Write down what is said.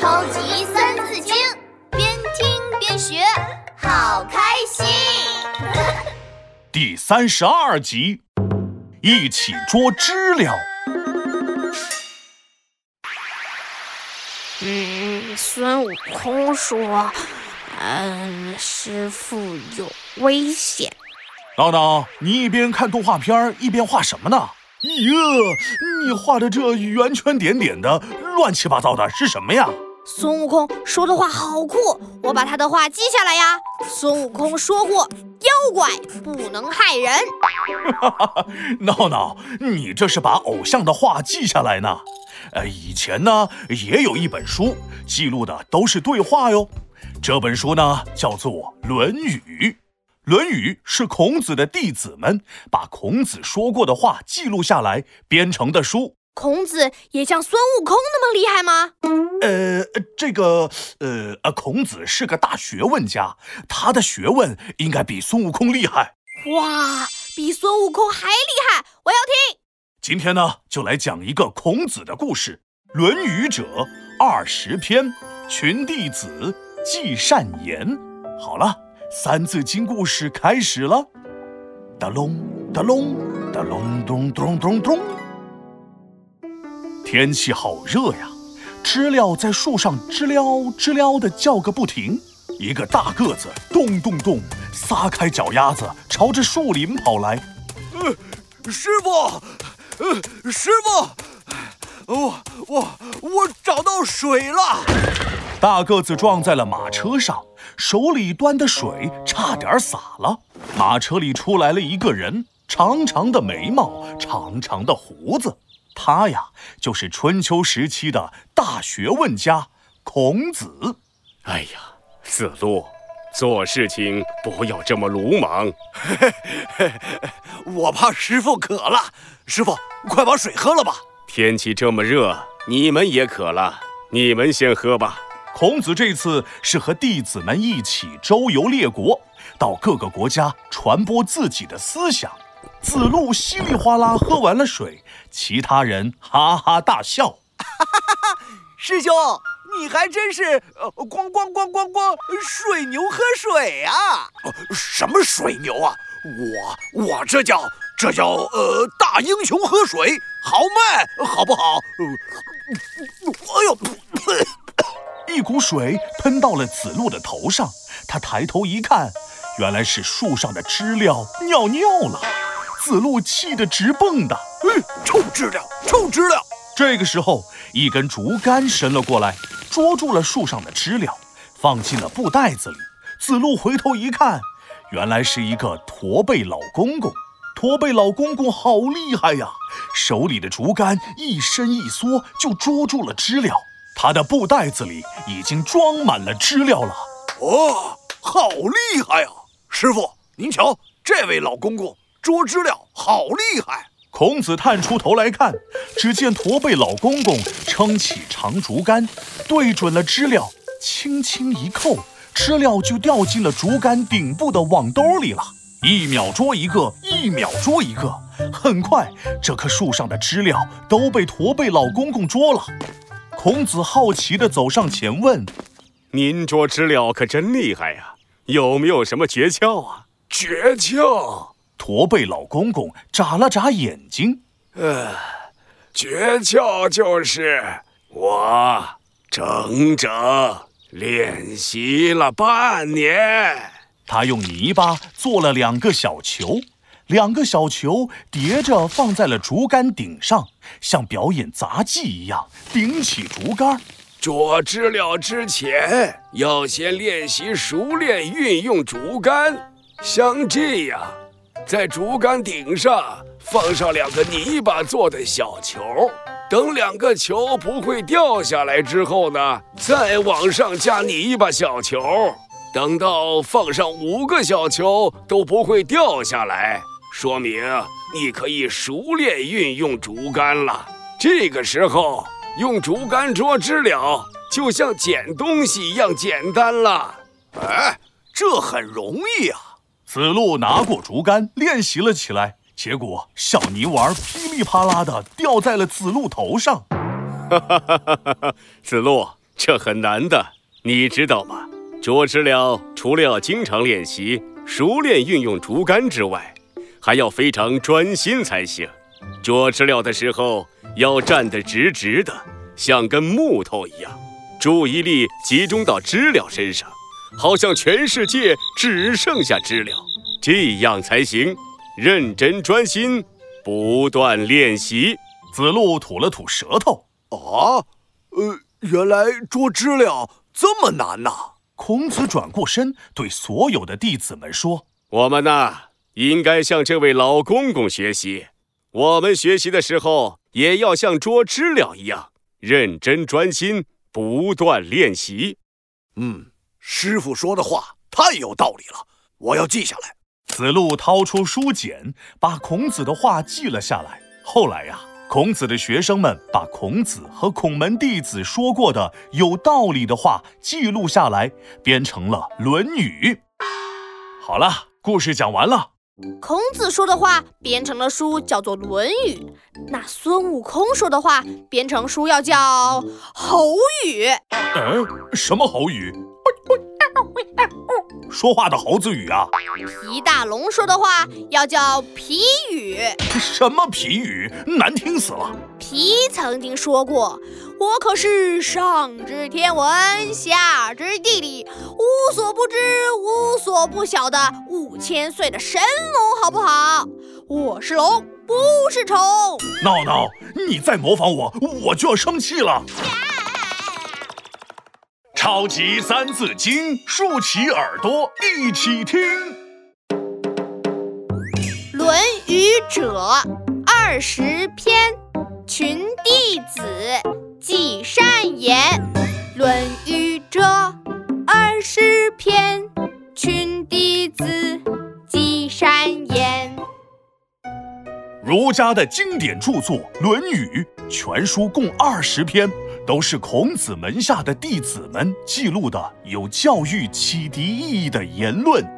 超级三字经，边听边学，好开心。第三十二集，一起捉知了。嗯，孙悟空说：“嗯，师傅有危险。”闹闹，你一边看动画片一边画什么呢？哟，你画的这圆圈点点的，乱七八糟的是什么呀？孙悟空说的话好酷，我把他的话记下来呀。孙悟空说过，妖怪不能害人。哈哈，闹闹，你这是把偶像的话记下来呢？呃，以前呢也有一本书，记录的都是对话哟。这本书呢叫做《论语》。《论语》是孔子的弟子们把孔子说过的话记录下来编成的书。孔子也像孙悟空那么厉害吗？呃，这个，呃，呃，孔子是个大学问家，他的学问应该比孙悟空厉害。哇，比孙悟空还厉害！我要听。今天呢，就来讲一个孔子的故事，《论语》者二十篇，群弟子记善言。好了。三字经故事开始了，哒隆哒隆哒隆咚咚咚咚。天气好热呀，知了在树上知了知了的叫个不停。一个大个子咚咚咚撒开脚丫子，朝着树林跑来。呃，师傅，呃，师傅，我我我找到水了。大个子撞在了马车上。手里端的水差点洒了，马车里出来了一个人，长长的眉毛，长长的胡子，他呀就是春秋时期的大学问家孔子。哎呀，子路，做事情不要这么鲁莽。我怕师傅渴了，师傅快把水喝了吧。天气这么热，你们也渴了，你们先喝吧。孔子这次是和弟子们一起周游列国，到各个国家传播自己的思想。子路稀里哗啦喝完了水，其他人哈哈大笑。哈哈哈哈！师兄，你还真是呃咣咣咣咣咣水牛喝水啊！什么水牛啊？我我这叫这叫呃大英雄喝水，豪迈好不好？哎呦！一股水喷到了子路的头上，他抬头一看，原来是树上的知了尿尿了。子路气得直蹦跶，嗯，臭知了，臭知了！这个时候，一根竹竿伸了过来，捉住了树上的知了，放进了布袋子里。子路回头一看，原来是一个驼背老公公。驼背老公公好厉害呀，手里的竹竿一伸一缩，就捉住了知了。他的布袋子里已经装满了知了了。哦，好厉害呀！师傅，您瞧，这位老公公捉知了好厉害。孔子探出头来看，只见驼背老公公撑起长竹竿，对准了知了，轻轻一扣，知了就掉进了竹竿顶部的网兜里了。一秒捉一个，一秒捉一个，很快，这棵树上的知了都被驼背老公公捉了。孔子好奇地走上前问：“您捉知了可真厉害呀，有没有什么诀窍啊？”诀窍？驼背老公公眨了眨眼睛：“呃，诀窍就是我整整练习了半年。他用泥巴做了两个小球。”两个小球叠着放在了竹竿顶上，像表演杂技一样顶起竹竿。捉知了之前，要先练习熟练运用竹竿。像这样，在竹竿顶上放上两个泥巴做的小球，等两个球不会掉下来之后呢，再往上加泥巴小球，等到放上五个小球都不会掉下来。说明你可以熟练运用竹竿了。这个时候用竹竿捉知了，就像捡东西一样简单了。哎，这很容易啊！子路拿过竹竿练习了起来，结果小泥丸噼里啪啦的掉在了子路头上。哈哈哈哈哈！子路，这很难的，你知道吗？捉知了除了要经常练习、熟练运用竹竿之外，还要非常专心才行。捉知了的时候要站得直直的，像根木头一样，注意力集中到知了身上，好像全世界只剩下知了，这样才行。认真专心，不断练习。子路吐了吐舌头。啊，呃，原来捉知了这么难呐！孔子转过身，对所有的弟子们说：“我们呐，应该向这位老公公学习。我们学习的时候，也要像捉知了一样，认真专心，不断练习。”嗯，师傅说的话太有道理了，我要记下来。子路掏出书简，把孔子的话记了下来。后来呀，孔子的学生们把孔子和孔门弟子说过的有道理的话记录下来，编成了《论语》。好了，故事讲完了。孔子说的话编成了书，叫做《论语》。那孙悟空说的话编成书，要叫《猴语》。嗯，什么猴语？说话的猴子语啊！皮大龙说的话要叫皮语。什么皮语？难听死了！皮曾经说过：“我可是上知天文，下知地理，无所不知、无所不晓的五千岁的神龙，好不好？我是龙，不是虫。”闹闹，你再模仿我，我就要生气了。超级三字经，竖起耳朵一起听。《论语》者，二十篇，群弟子，记善言。《论语》者，二十篇，群弟子，记善言。儒家的经典著作《论语》，全书共二十篇。都是孔子门下的弟子们记录的有教育启迪意义的言论。